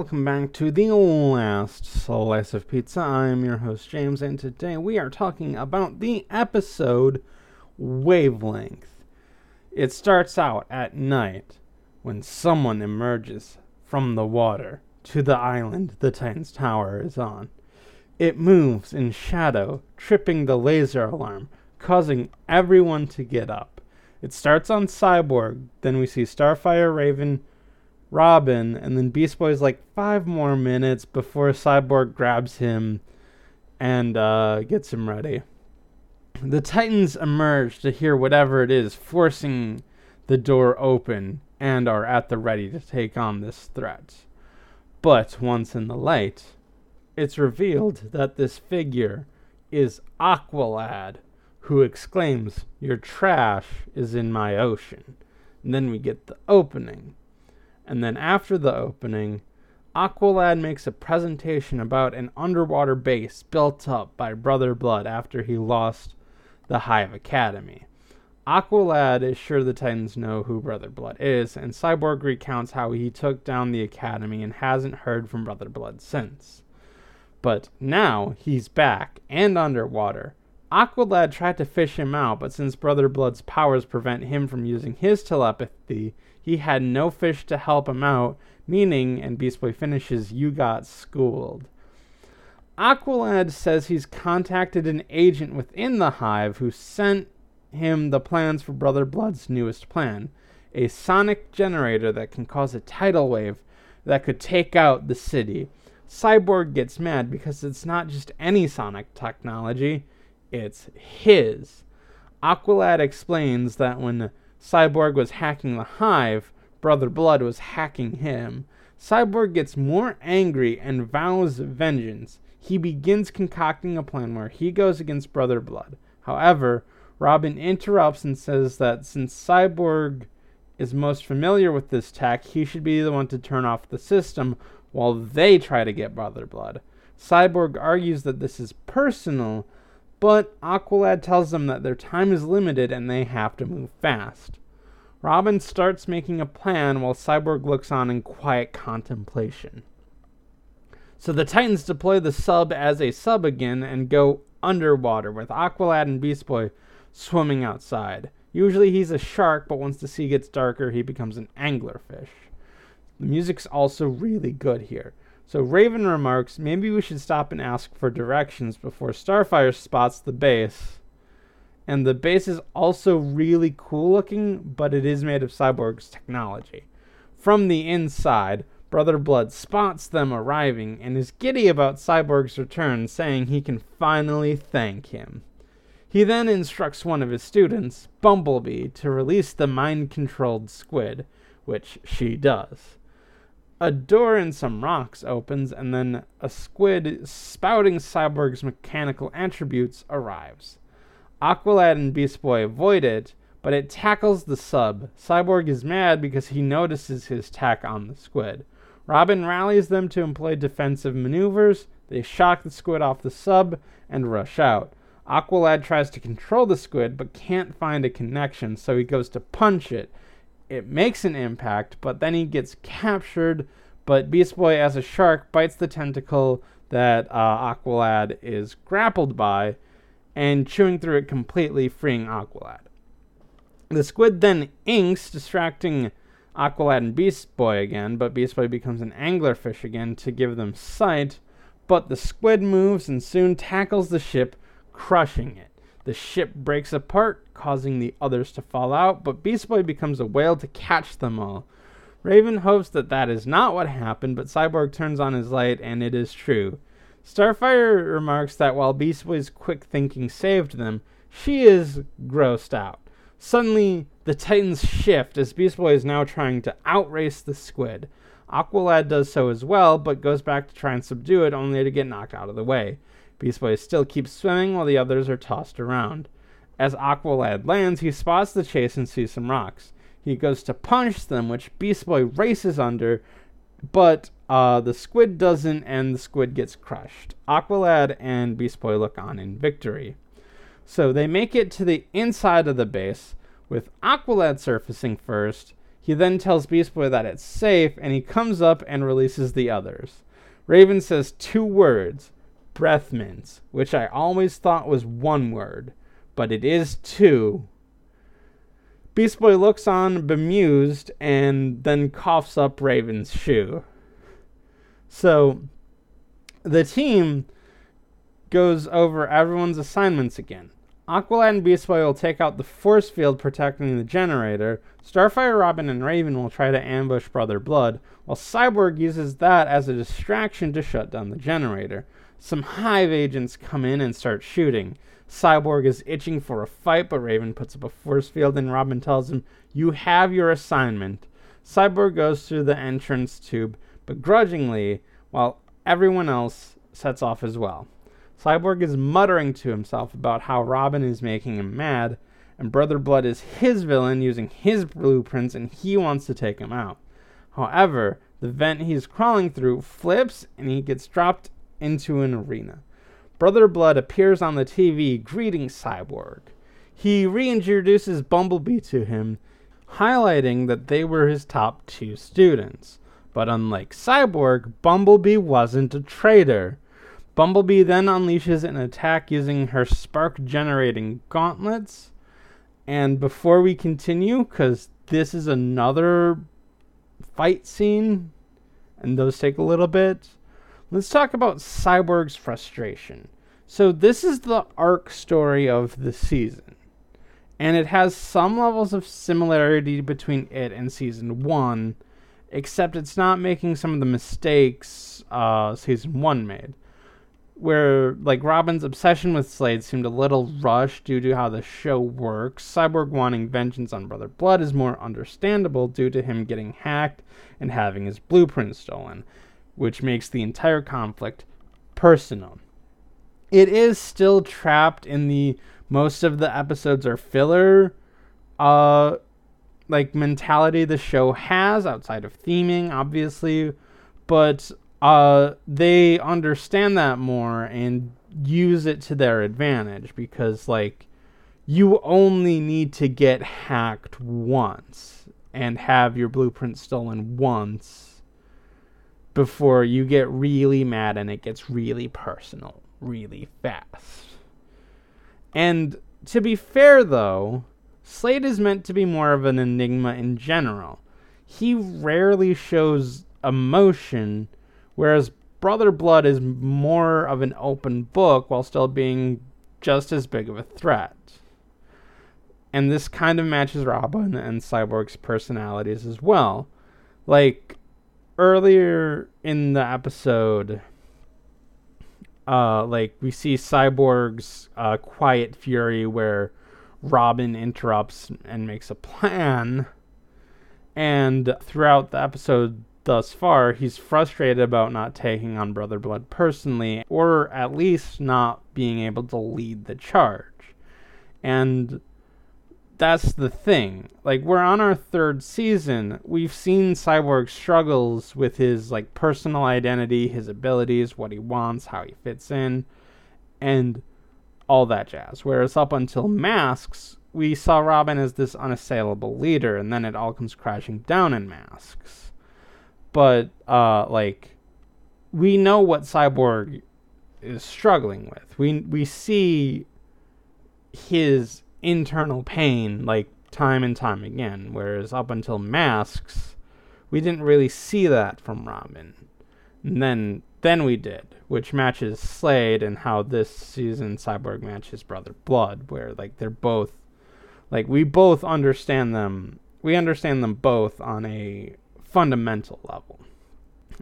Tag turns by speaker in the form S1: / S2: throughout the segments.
S1: welcome back to the last slice of pizza. I'm your host, James, and today we are talking about the episode Wavelength. It starts out at night when someone emerges from the water to the island the Titan's Tower is on. It moves in shadow, tripping the laser alarm, causing everyone to get up. It starts on Cyborg, then we see Starfire, Raven, Robin, and then Beast Boy's like five more minutes before Cyborg grabs him and uh, gets him ready. The Titans emerge to hear whatever it is forcing the door open and are at the ready to take on this threat. But once in the light, it's revealed that this figure is Aqualad, who exclaims, Your trash is in my ocean. And then we get the opening and then after the opening, Aqualad makes a presentation about an underwater base built up by Brother Blood after he lost the Hive Academy. Aqualad is sure the Titans know who Brother Blood is, and Cyborg recounts how he took down the Academy and hasn't heard from Brother Blood since. But now he's back and underwater. Aqualad tried to fish him out, but since Brother Blood's powers prevent him from using his telepathy, he had no fish to help him out, meaning, and Beast Boy finishes, you got schooled. Aqualad says he's contacted an agent within the hive who sent him the plans for Brother Blood's newest plan a sonic generator that can cause a tidal wave that could take out the city. Cyborg gets mad because it's not just any sonic technology, it's his. Aqualad explains that when Cyborg was hacking the hive, Brother Blood was hacking him. Cyborg gets more angry and vows vengeance. He begins concocting a plan where he goes against Brother Blood. However, Robin interrupts and says that since Cyborg is most familiar with this tech, he should be the one to turn off the system while they try to get Brother Blood. Cyborg argues that this is personal but Aqualad tells them that their time is limited and they have to move fast. Robin starts making a plan while Cyborg looks on in quiet contemplation. So the Titans deploy the sub as a sub again and go underwater with Aqualad and Beast Boy swimming outside. Usually he's a shark, but once the sea gets darker, he becomes an anglerfish. The music's also really good here. So Raven remarks, maybe we should stop and ask for directions before Starfire spots the base. And the base is also really cool looking, but it is made of Cyborg's technology. From the inside, Brother Blood spots them arriving and is giddy about Cyborg's return, saying he can finally thank him. He then instructs one of his students, Bumblebee, to release the mind controlled squid, which she does a door in some rocks opens, and then a squid spouting Cyborg's mechanical attributes arrives. Aqualad and Beast Boy avoid it, but it tackles the sub. Cyborg is mad because he notices his tack on the squid. Robin rallies them to employ defensive maneuvers. They shock the squid off the sub and rush out. Aqualad tries to control the squid but can't find a connection, so he goes to punch it it makes an impact, but then he gets captured. But Beast Boy, as a shark, bites the tentacle that uh, Aqualad is grappled by, and chewing through it completely, freeing Aqualad. The squid then inks, distracting Aqualad and Beast Boy again, but Beast Boy becomes an anglerfish again to give them sight. But the squid moves and soon tackles the ship, crushing it. The ship breaks apart, causing the others to fall out, but Beast Boy becomes a whale to catch them all. Raven hopes that that is not what happened, but Cyborg turns on his light, and it is true. Starfire remarks that while Beast Boy's quick thinking saved them, she is grossed out. Suddenly, the Titans shift as Beast Boy is now trying to outrace the squid. Aqualad does so as well, but goes back to try and subdue it, only to get knocked out of the way. Beast Boy still keeps swimming while the others are tossed around. As Aqualad lands, he spots the chase and sees some rocks. He goes to punch them, which Beast Boy races under, but uh, the squid doesn't, and the squid gets crushed. Aqualad and Beast Boy look on in victory. So they make it to the inside of the base, with Aqualad surfacing first. He then tells Beast Boy that it's safe, and he comes up and releases the others. Raven says two words breath mints, which I always thought was one word, but it is two. Beast Boy looks on bemused and then coughs up Raven's shoe. So the team goes over everyone's assignments again. Aqualad and Beast Boy will take out the force field protecting the generator. Starfire, Robin, and Raven will try to ambush Brother Blood, while Cyborg uses that as a distraction to shut down the generator. Some Hive agents come in and start shooting. Cyborg is itching for a fight, but Raven puts up a force field and Robin tells him, You have your assignment. Cyborg goes through the entrance tube begrudgingly, while everyone else sets off as well. Cyborg is muttering to himself about how Robin is making him mad, and Brother Blood is his villain using his blueprints and he wants to take him out. However, the vent he's crawling through flips and he gets dropped into an arena. Brother Blood appears on the TV greeting Cyborg. He reintroduces Bumblebee to him, highlighting that they were his top two students. But unlike Cyborg, Bumblebee wasn't a traitor. Bumblebee then unleashes an attack using her spark generating gauntlets. And before we continue, because this is another fight scene, and those take a little bit, let's talk about Cyborg's frustration. So, this is the arc story of the season, and it has some levels of similarity between it and season one, except it's not making some of the mistakes uh, season one made. Where, like, Robin's obsession with Slade seemed a little rushed due to how the show works. Cyborg wanting vengeance on Brother Blood is more understandable due to him getting hacked and having his blueprint stolen, which makes the entire conflict personal. It is still trapped in the most of the episodes are filler uh like mentality the show has outside of theming obviously but uh they understand that more and use it to their advantage because like you only need to get hacked once and have your blueprint stolen once before you get really mad and it gets really personal really fast. And to be fair, though, Slade is meant to be more of an enigma in general. He rarely shows emotion, whereas Brother Blood is more of an open book while still being just as big of a threat. And this kind of matches Robin and Cyborg's personalities as well. Like earlier in the episode, uh, like we see Cyborg's uh, quiet fury where Robin interrupts and makes a plan. And throughout the episode thus far, he's frustrated about not taking on Brother Blood personally, or at least not being able to lead the charge. And that's the thing. Like we're on our third season. We've seen Cyborg struggles with his like personal identity, his abilities, what he wants, how he fits in, and all that jazz. Whereas up until Masks, we saw Robin as this unassailable leader, and then it all comes crashing down in Masks. But uh like we know what Cyborg is struggling with. We we see his internal pain like time and time again. Whereas up until Masks, we didn't really see that from Robin. And then then we did, which matches Slade and how this season Cyborg matches Brother Blood, where like they're both like we both understand them we understand them both on a fundamental level.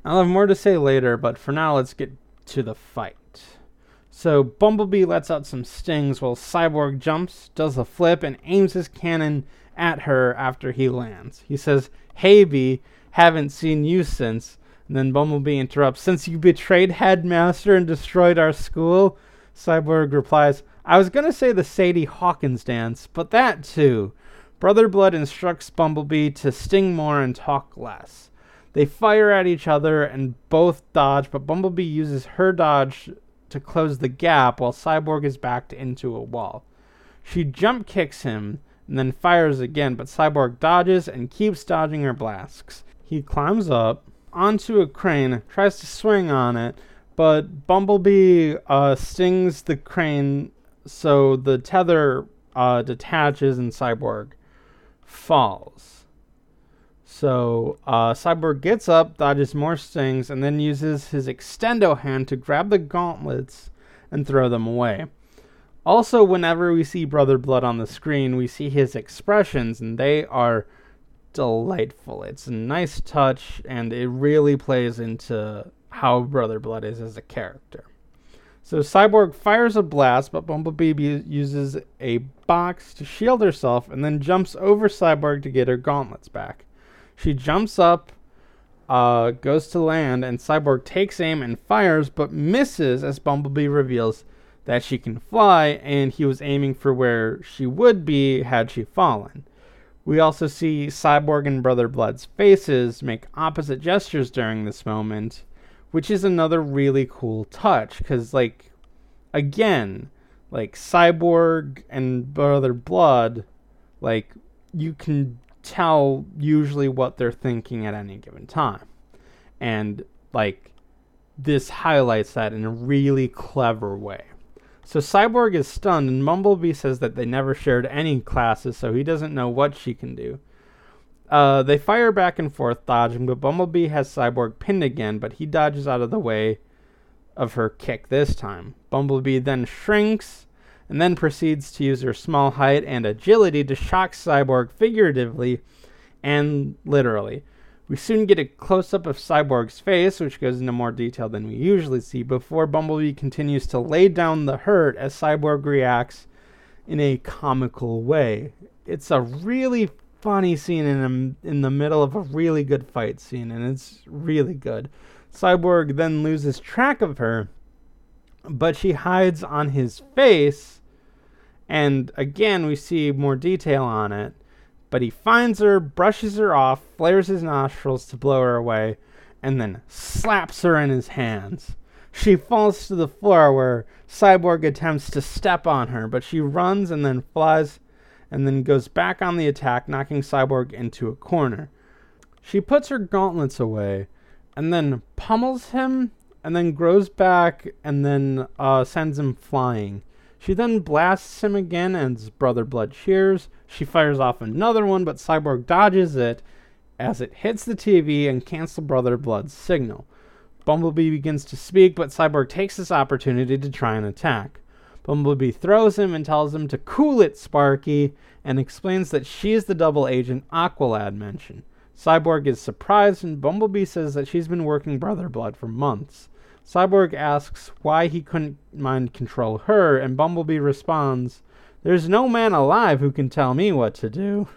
S1: I'll have more to say later, but for now let's get to the fight. So Bumblebee lets out some stings while Cyborg jumps, does a flip, and aims his cannon at her after he lands. He says, Hey Bee, haven't seen you since. And then Bumblebee interrupts, Since you betrayed Headmaster and destroyed our school? Cyborg replies, I was gonna say the Sadie Hawkins dance, but that too. Brother Blood instructs Bumblebee to sting more and talk less. They fire at each other and both dodge, but Bumblebee uses her dodge to close the gap while Cyborg is backed into a wall. She jump kicks him, and then fires again, but Cyborg dodges and keeps dodging her blasts. He climbs up onto a crane, tries to swing on it, but Bumblebee uh, stings the crane so the tether uh, detaches and Cyborg falls. So uh, Cyborg gets up, dodges more stings, and then uses his extendo hand to grab the gauntlets and throw them away. Also, whenever we see Brother Blood on the screen, we see his expressions, and they are delightful. It's a nice touch, and it really plays into how Brother Blood is as a character. So Cyborg fires a blast, but Bumblebee uses a box to shield herself and then jumps over Cyborg to get her gauntlets back. She jumps up, uh, goes to land, and Cyborg takes aim and fires, but misses as Bumblebee reveals that she can fly, and he was aiming for where she would be had she fallen. We also see Cyborg and Brother Blood's faces make opposite gestures during this moment, which is another really cool touch because like again like cyborg and brother blood like you can tell usually what they're thinking at any given time. And like this highlights that in a really clever way. So cyborg is stunned and bumblebee says that they never shared any classes so he doesn't know what she can do. Uh, they fire back and forth, dodging, but Bumblebee has Cyborg pinned again, but he dodges out of the way of her kick this time. Bumblebee then shrinks and then proceeds to use her small height and agility to shock Cyborg figuratively and literally. We soon get a close up of Cyborg's face, which goes into more detail than we usually see, before Bumblebee continues to lay down the hurt as Cyborg reacts in a comical way. It's a really funny scene in a, in the middle of a really good fight scene, and it's really good. Cyborg then loses track of her, but she hides on his face, and again we see more detail on it. But he finds her, brushes her off, flares his nostrils to blow her away, and then slaps her in his hands. She falls to the floor where Cyborg attempts to step on her, but she runs and then flies and then goes back on the attack, knocking Cyborg into a corner. She puts her gauntlets away and then pummels him and then grows back and then uh, sends him flying. She then blasts him again as Brother Blood cheers. She fires off another one, but Cyborg dodges it as it hits the TV and cancels Brother Blood's signal. Bumblebee begins to speak, but Cyborg takes this opportunity to try and attack. Bumblebee throws him and tells him to cool it, Sparky, and explains that she is the double agent Aqualad mentioned. Cyborg is surprised, and Bumblebee says that she's been working Brother Blood for months. Cyborg asks why he couldn't mind control her, and Bumblebee responds, There's no man alive who can tell me what to do.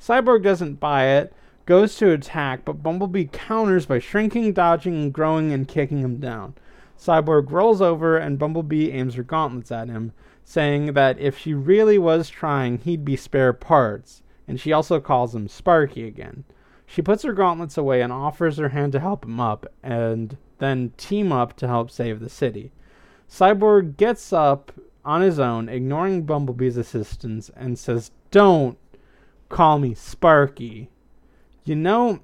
S1: Cyborg doesn't buy it, goes to attack, but Bumblebee counters by shrinking, dodging, growing and kicking him down. Cyborg rolls over and Bumblebee aims her gauntlets at him, saying that if she really was trying, he'd be spare parts, and she also calls him Sparky again. She puts her gauntlets away and offers her hand to help him up, and then team up to help save the city. Cyborg gets up on his own, ignoring Bumblebee's assistance, and says, Don't call me Sparky. You know,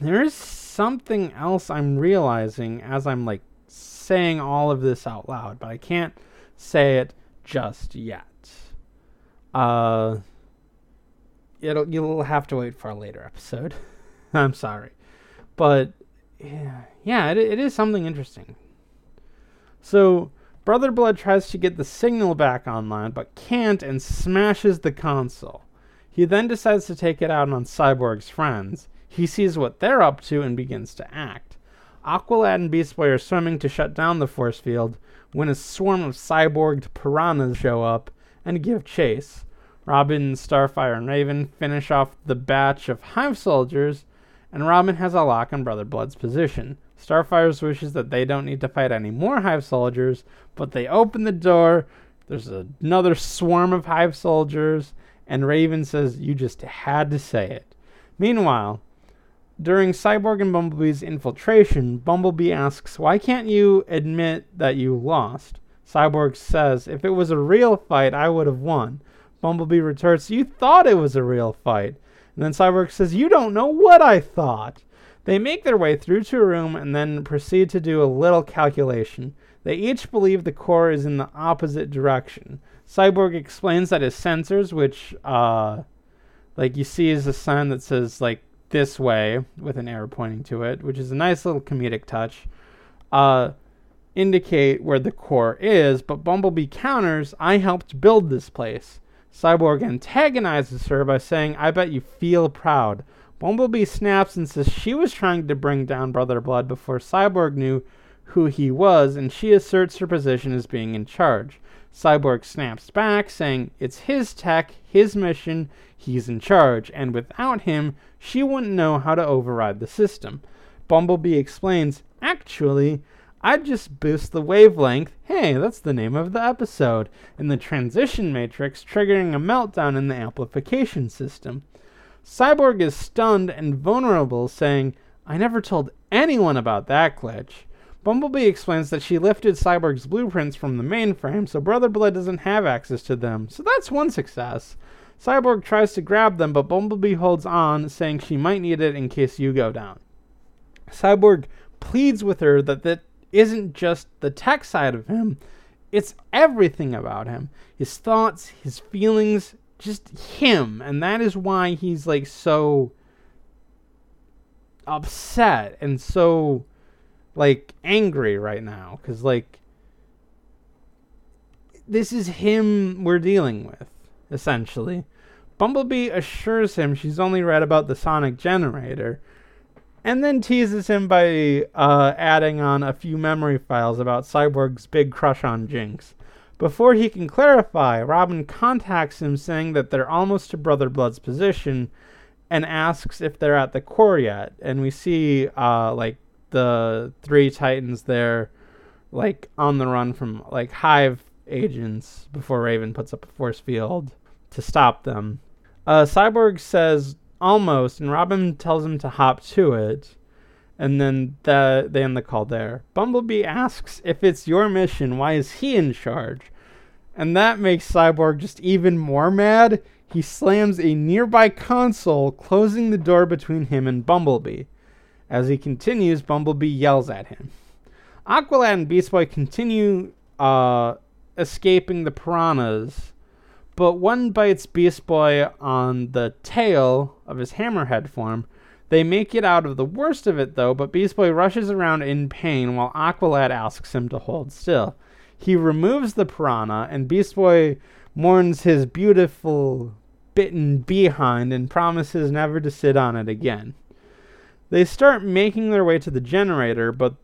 S1: there's something else I'm realizing as I'm like saying all of this out loud, but I can't say it just yet. Uh, it'll you'll have to wait for a later episode. I'm sorry, but yeah, yeah, it, it is something interesting. So Brother Blood tries to get the signal back online, but can't and smashes the console. He then decides to take it out on Cyborg's friends, he sees what they're up to and begins to act. Aqualad and Beast Boy are swimming to shut down the force field when a swarm of cyborged piranhas show up and give chase. Robin, Starfire, and Raven finish off the batch of Hive soldiers, and Robin has a lock on Brother Blood's position. Starfire wishes that they don't need to fight any more Hive soldiers, but they open the door. There's another swarm of Hive soldiers, and Raven says, You just had to say it. Meanwhile, during Cyborg and Bumblebee's infiltration, Bumblebee asks, Why can't you admit that you lost? Cyborg says, If it was a real fight, I would have won. Bumblebee retorts, You thought it was a real fight. And then Cyborg says, You don't know what I thought. They make their way through to a room and then proceed to do a little calculation. They each believe the core is in the opposite direction. Cyborg explains that his sensors, which, uh, like you see, is a sign that says, like, this way, with an arrow pointing to it, which is a nice little comedic touch, uh, indicate where the core is, but Bumblebee counters, I helped build this place. Cyborg antagonizes her by saying, I bet you feel proud. Bumblebee snaps and says she was trying to bring down Brother Blood before Cyborg knew who he was, and she asserts her position as being in charge. Cyborg snaps back, saying it's his tech, his mission, he's in charge, and without him, she wouldn't know how to override the system. Bumblebee explains, actually, I'd just boost the wavelength. Hey, that's the name of the episode. In the transition matrix, triggering a meltdown in the amplification system. Cyborg is stunned and vulnerable, saying, I never told anyone about that glitch. Bumblebee explains that she lifted Cyborg's blueprints from the mainframe, so Brother Blood doesn't have access to them. So that's one success. Cyborg tries to grab them, but Bumblebee holds on, saying she might need it in case you go down. Cyborg pleads with her that that isn't just the tech side of him, it's everything about him. His thoughts, his feelings, just him. And that is why he's like so upset and so like angry right now cuz like this is him we're dealing with essentially. Bumblebee assures him she's only read about the sonic generator and then teases him by uh, adding on a few memory files about Cyborg's big crush on Jinx. Before he can clarify, Robin contacts him saying that they're almost to Brother Blood's position and asks if they're at the core yet. And we see uh, like the three Titans there like on the run from like Hive agents before Raven puts up a force field to stop them. Uh, Cyborg says almost, and Robin tells him to hop to it. And then the, they end the call there. Bumblebee asks if it's your mission, why is he in charge? And that makes Cyborg just even more mad. He slams a nearby console, closing the door between him and Bumblebee. As he continues, Bumblebee yells at him. Aqualad and Beast Boy continue uh, escaping the piranhas but one bites Beast Boy on the tail of his hammerhead form. They make it out of the worst of it, though, but Beast Boy rushes around in pain while Aqualad asks him to hold still. He removes the piranha, and Beast Boy mourns his beautiful bitten behind and promises never to sit on it again. They start making their way to the generator, but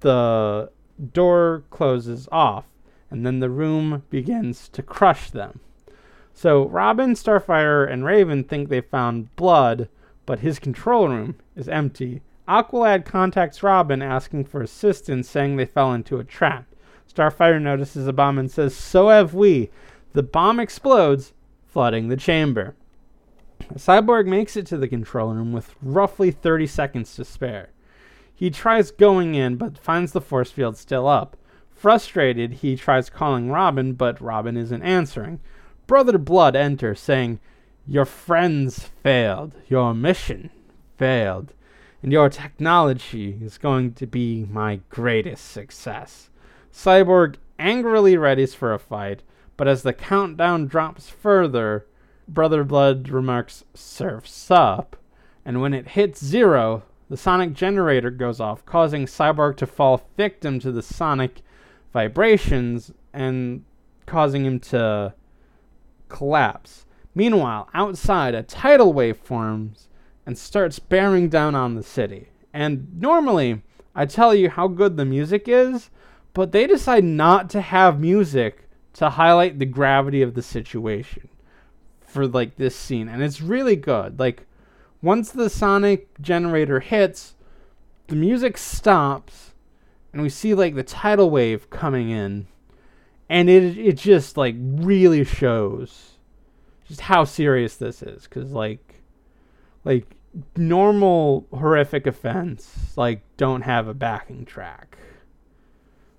S1: the door closes off, and then the room begins to crush them. So Robin, Starfire, and Raven think they found blood, but his control room is empty. Aqualad contacts Robin asking for assistance, saying they fell into a trap. Starfire notices a bomb and says, So have we. The bomb explodes, flooding the chamber. Cyborg makes it to the control room with roughly 30 seconds to spare. He tries going in, but finds the force field still up. Frustrated, he tries calling Robin, but Robin isn't answering. Brother Blood enters, saying, Your friends failed, your mission failed, and your technology is going to be my greatest success. Cyborg angrily readies for a fight, but as the countdown drops further, Brother Blood remarks, Surf's up, and when it hits zero, the sonic generator goes off, causing Cyborg to fall victim to the sonic vibrations and causing him to collapse. Meanwhile, outside, a tidal wave forms and starts bearing down on the city. And normally, I tell you how good the music is, but they decide not to have music to highlight the gravity of the situation for like this scene. And it's really good. Like once the sonic generator hits, the music stops and we see like the tidal wave coming in and it it just like really shows just how serious this is because like like normal horrific offense like don't have a backing track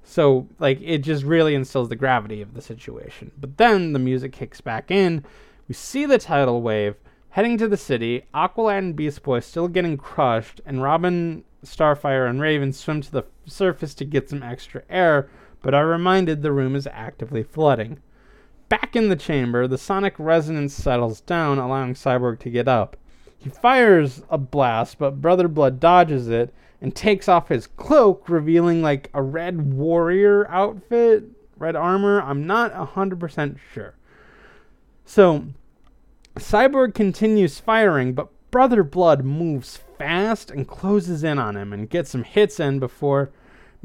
S1: So, like, it just really instills the gravity of the situation. But then the music kicks back in. We see the tidal wave heading to the city. Aqualad and Beast Boy still getting crushed, and Robin, Starfire, and Raven swim to the surface to get some extra air, but are reminded the room is actively flooding. Back in the chamber, the sonic resonance settles down, allowing Cyborg to get up. He fires a blast, but Brother Blood dodges it and takes off his cloak, revealing like a red warrior outfit, red armor. I'm not 100% sure. So, Cyborg continues firing, but Brother Blood moves fast and closes in on him and gets some hits in before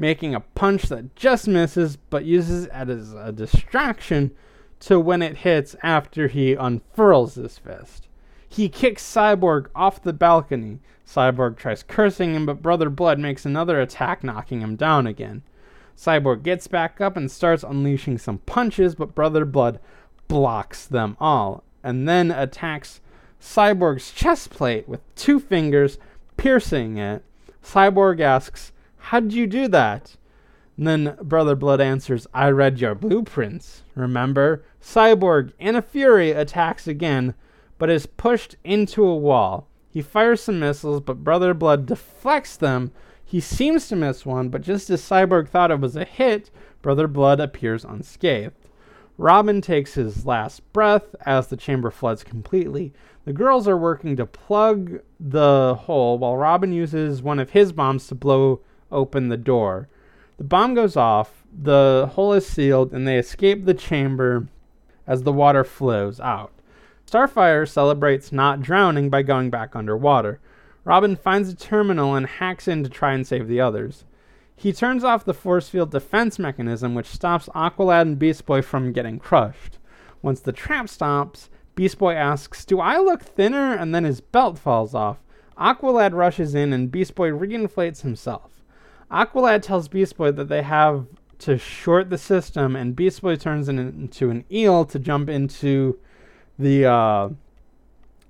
S1: making a punch that just misses but uses it as a distraction to when it hits after he unfurls his fist. He kicks Cyborg off the balcony. Cyborg tries cursing him, but Brother Blood makes another attack, knocking him down again. Cyborg gets back up and starts unleashing some punches, but Brother Blood blocks them all, and then attacks Cyborg's chest plate with two fingers, piercing it. Cyborg asks, How'd you do that? And then Brother Blood answers, I read your blueprints. Remember? Cyborg, in a fury, attacks again, but is pushed into a wall. He fires some missiles, but Brother Blood deflects them. He seems to miss one, but just as Cyborg thought it was a hit, Brother Blood appears unscathed. Robin takes his last breath as the chamber floods completely. The girls are working to plug the hole while Robin uses one of his bombs to blow open the door. The bomb goes off, the hole is sealed, and they escape the chamber as the water flows out. Starfire celebrates not drowning by going back underwater. Robin finds a terminal and hacks in to try and save the others. He turns off the force field defense mechanism, which stops Aqualad and Beast Boy from getting crushed. Once the trap stops, Beast Boy asks, Do I look thinner? And then his belt falls off. Aqualad rushes in and Beast Boy reinflates himself. Aqualad tells Beast Boy that they have to short the system, and Beast Boy turns into an eel to jump into the uh,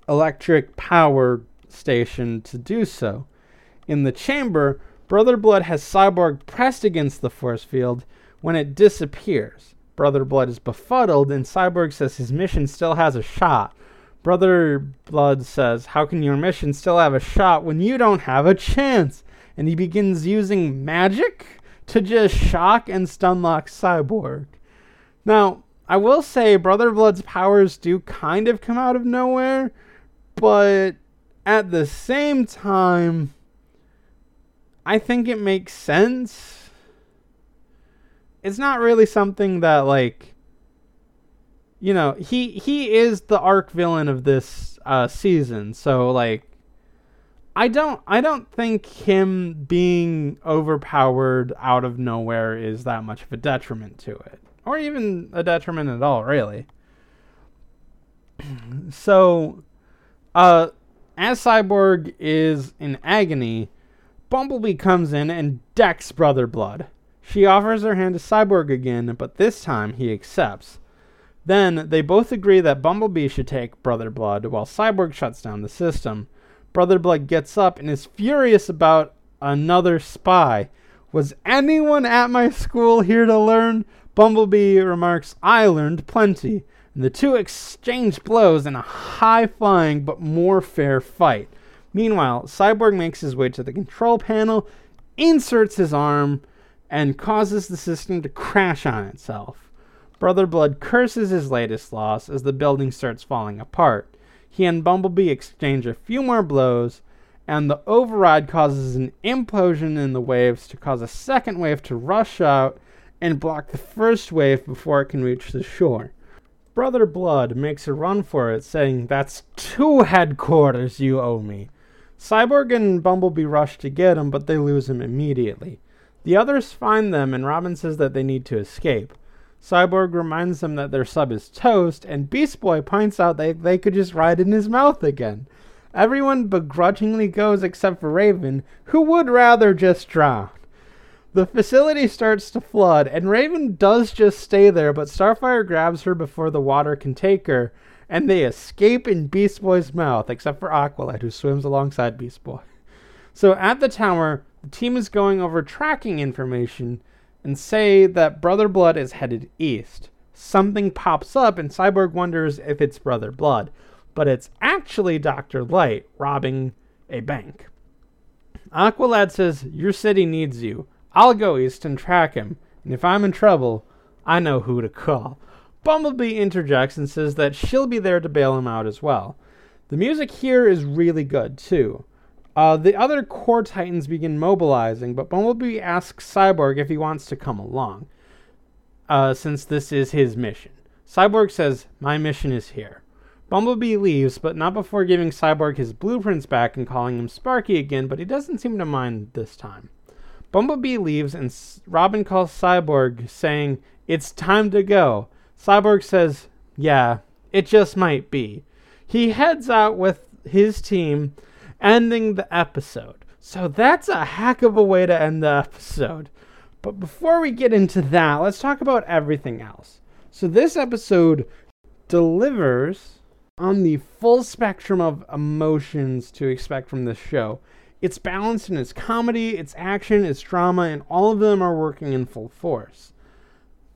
S1: electric power station to do so. In the chamber, Brother Blood has Cyborg pressed against the force field when it disappears. Brother Blood is befuddled, and Cyborg says his mission still has a shot. Brother Blood says, How can your mission still have a shot when you don't have a chance? And he begins using magic to just shock and stunlock Cyborg. Now, I will say Brother Blood's powers do kind of come out of nowhere, but at the same time, I think it makes sense. It's not really something that like you know, he he is the arc villain of this uh season. So like I don't I don't think him being overpowered out of nowhere is that much of a detriment to it or even a detriment at all, really. so, uh, as Cyborg is in agony, Bumblebee comes in and decks Brother Blood. She offers her hand to Cyborg again, but this time he accepts. Then they both agree that Bumblebee should take Brother Blood while Cyborg shuts down the system. Brother Blood gets up and is furious about another spy. Was anyone at my school here to learn? Bumblebee remarks, I learned plenty. And the two exchange blows in a high flying but more fair fight. Meanwhile, Cyborg makes his way to the control panel, inserts his arm, and causes the system to crash on itself. Brother Blood curses his latest loss as the building starts falling apart. He and Bumblebee exchange a few more blows, and the override causes an implosion in the waves to cause a second wave to rush out and block the first wave before it can reach the shore. Brother Blood makes a run for it, saying, That's two headquarters you owe me. Cyborg and Bumblebee rush to get him, but they lose him immediately. The others find them, and Robin says that they need to escape. Cyborg reminds them that their sub is toast, and Beast Boy points out that they could just ride in his mouth again. Everyone begrudgingly goes except for Raven, who would rather just drown. The facility starts to flood, and Raven does just stay there, but Starfire grabs her before the water can take her, and they escape in Beast Boy's mouth, except for Aqualad, who swims alongside Beast Boy. So at the tower, the team is going over tracking information, and say that Brother Blood is headed east. Something pops up, and Cyborg wonders if it's Brother Blood, but it's actually Dr. Light robbing a bank. Aqualad says, Your city needs you. I'll go east and track him, and if I'm in trouble, I know who to call. Bumblebee interjects and says that she'll be there to bail him out as well. The music here is really good, too. Uh, the other core titans begin mobilizing, but Bumblebee asks Cyborg if he wants to come along, uh, since this is his mission. Cyborg says, My mission is here. Bumblebee leaves, but not before giving Cyborg his blueprints back and calling him Sparky again, but he doesn't seem to mind this time. Bumblebee leaves, and Robin calls Cyborg, saying, It's time to go. Cyborg says, Yeah, it just might be. He heads out with his team, ending the episode. So that's a heck of a way to end the episode. But before we get into that, let's talk about everything else. So this episode delivers on the full spectrum of emotions to expect from this show. It's balanced in its comedy, its action, its drama, and all of them are working in full force.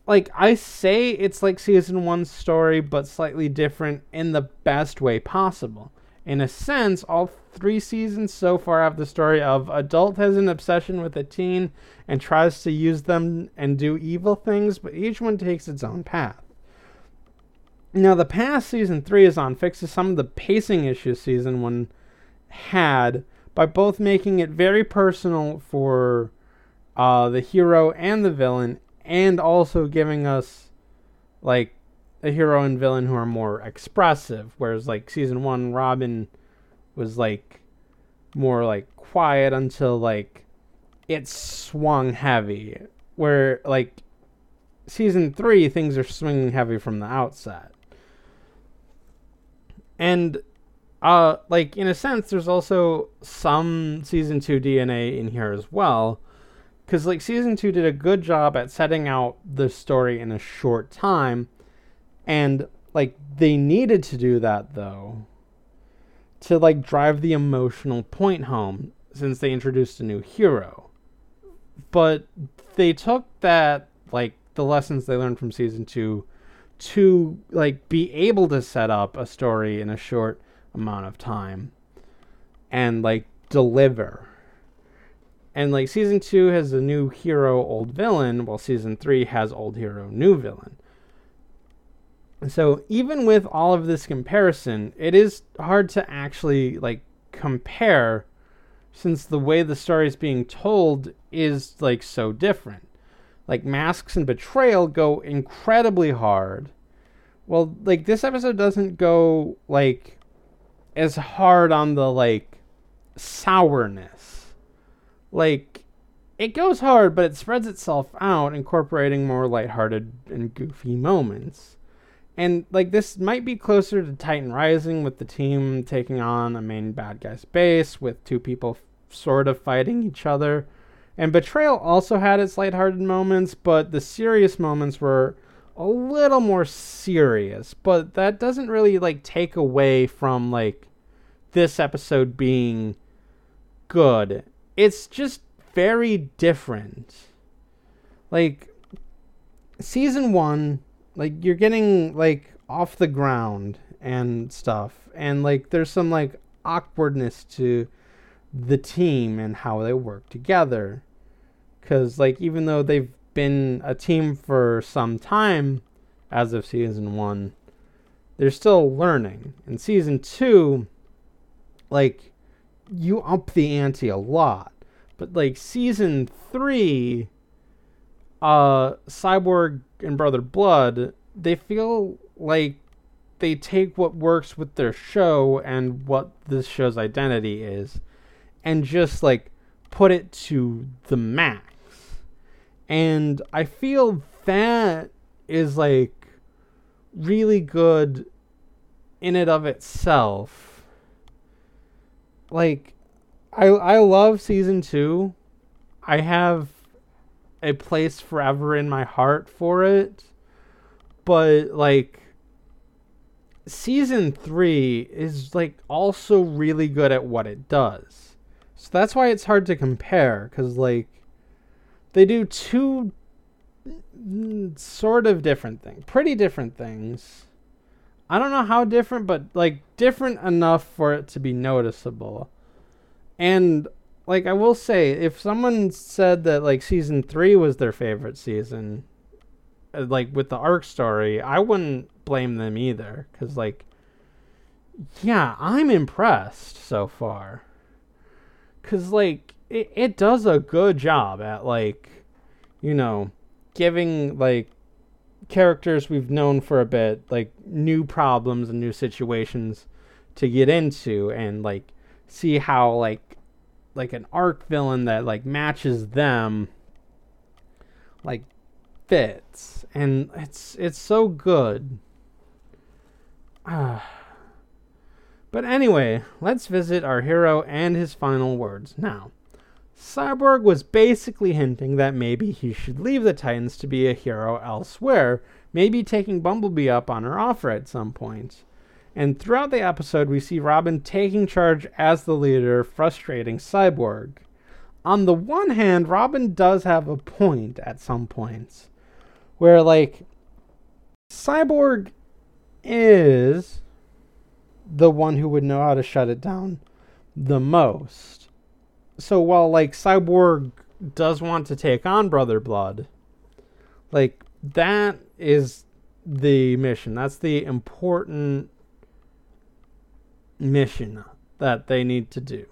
S1: Like, I say it's like season one's story, but slightly different in the best way possible. In a sense, all three seasons so far have the story of adult has an obsession with a teen and tries to use them and do evil things, but each one takes its own path. Now, the past season three is on fixes some of the pacing issues season one had by both making it very personal for uh, the hero and the villain, and also giving us like a hero and villain who are more expressive. Whereas like season one, Robin was like more like quiet until like it swung heavy. Where like season three, things are swinging heavy from the outset. And uh like in a sense there's also some season 2 DNA in here as well. Cuz like season 2 did a good job at setting out the story in a short time. And like they needed to do that though to like drive the emotional point home since they introduced a new hero but they took that like the lessons they learned from season 2 to like be able to set up a story in a short amount of time and like deliver. And like season 2 has a new hero, old villain, while season 3 has old hero, new villain. So even with all of this comparison, it is hard to actually like compare since the way the story is being told is like so different like masks and betrayal go incredibly hard. Well, like this episode doesn't go like as hard on the like sourness. Like it goes hard, but it spreads itself out, incorporating more lighthearted and goofy moments. And like this might be closer to Titan Rising with the team taking on a main bad guy's base with two people sort of fighting each other and Betrayal also had its lighthearted moments, but the serious moments were a little more serious. But that doesn't really like take away from like this episode being good. It's just very different. Like season 1, like you're getting like off the ground and stuff and like there's some like awkwardness to the team and how they work together. Because like even though they've been a team for some time as of season one they're still learning. In season two like you up the ante a lot. But like season three uh cyborg and brother blood they feel like they take what works with their show and what this show's identity is and just like put it to the max and I feel that is like really good in and of itself. Like I I love season 2. I have a place forever in my heart for it. But like season 3 is like also really good at what it does. So that's why it's hard to compare cuz like they do two sort of different thing. Pretty different things. I don't know how different, but like different enough for it to be noticeable. And like I will say, if someone said that like season three was their favorite season, uh, like with the arc story, I wouldn't blame them either. Cause like, yeah, I'm impressed so far. Cause like it, it does a good job at like, you know, giving like characters we've known for a bit like new problems and new situations to get into and like see how like like an arc villain that like matches them like fits. And it's it's so good. Ah. But anyway let's visit our hero and his final words. Now Cyborg was basically hinting that maybe he should leave the Titans to be a hero elsewhere, maybe taking Bumblebee up on her offer at some point. And throughout the episode, we see Robin taking charge as the leader, frustrating Cyborg. On the one hand, Robin does have a point at some points, where, like, Cyborg is the one who would know how to shut it down the most. So while, like, Cyborg does want to take on Brother Blood, like, that is the mission. That's the important mission that they need to do.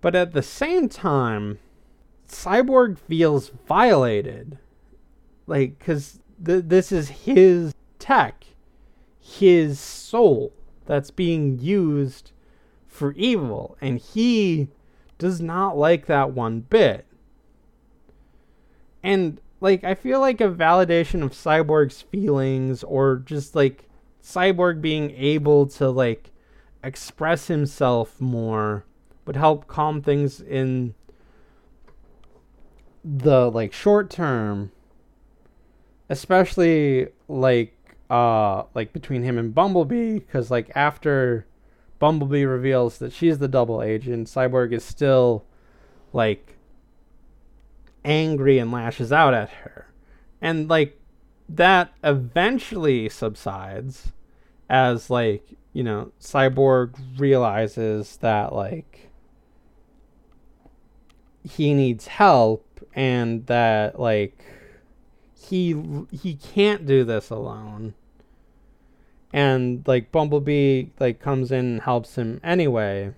S1: But at the same time, Cyborg feels violated. Like, because th- this is his tech, his soul that's being used for evil. And he does not like that one bit. And, like, I feel like a validation of Cyborg's feelings or just, like, Cyborg being able to, like, express himself more would help calm things in the like short term especially like uh like between him and Bumblebee cuz like after Bumblebee reveals that she's the double agent Cyborg is still like angry and lashes out at her. And like that eventually subsides as like you know, Cyborg realizes that like he needs help and that like he he can't do this alone. And like Bumblebee like comes in and helps him anyway.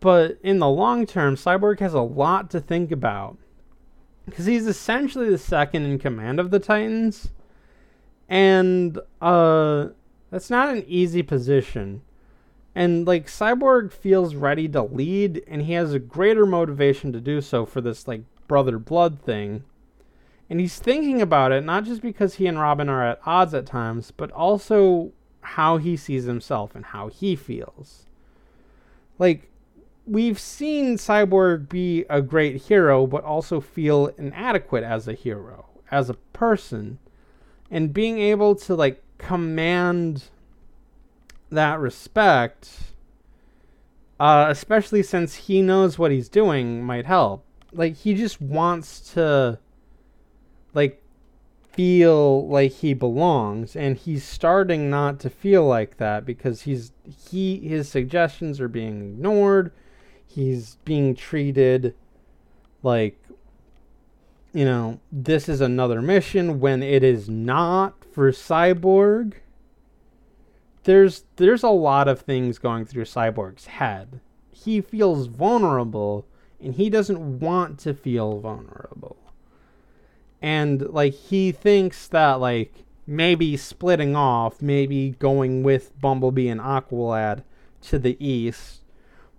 S1: But in the long term, Cyborg has a lot to think about. Because he's essentially the second in command of the Titans. And uh that's not an easy position. And like Cyborg feels ready to lead and he has a greater motivation to do so for this like brother blood thing. And he's thinking about it not just because he and Robin are at odds at times, but also how he sees himself and how he feels. Like we've seen Cyborg be a great hero but also feel inadequate as a hero, as a person. And being able to like command that respect, uh, especially since he knows what he's doing, might help. Like, he just wants to, like, feel like he belongs and he's starting not to feel like that because he's he his suggestions are being ignored he's being treated like you know this is another mission when it is not for Cyborg, there's there's a lot of things going through Cyborg's head. He feels vulnerable and he doesn't want to feel vulnerable. And like he thinks that like maybe splitting off, maybe going with Bumblebee and Aqualad to the east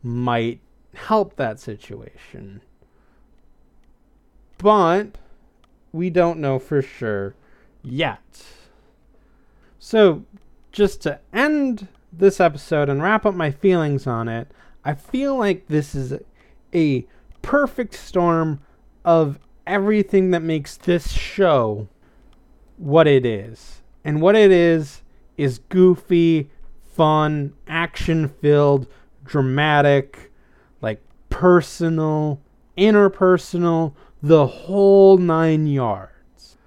S1: might help that situation. But we don't know for sure yet. So, just to end this episode and wrap up my feelings on it, I feel like this is a perfect storm of everything that makes this show what it is. And what it is is goofy, fun, action filled, dramatic, like personal, interpersonal, the whole nine yards.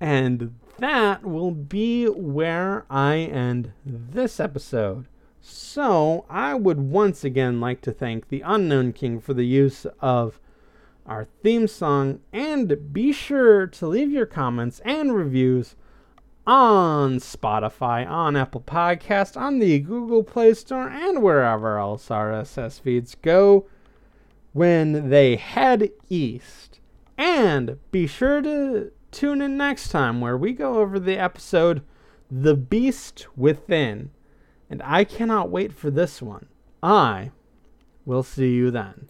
S1: And that will be where I end this episode. So, I would once again like to thank the Unknown King for the use of our theme song, and be sure to leave your comments and reviews on Spotify, on Apple Podcast, on the Google Play Store, and wherever else RSS feeds go when they head east. And be sure to tune in next time where we go over the episode The Beast Within. And I cannot wait for this one. I will see you then.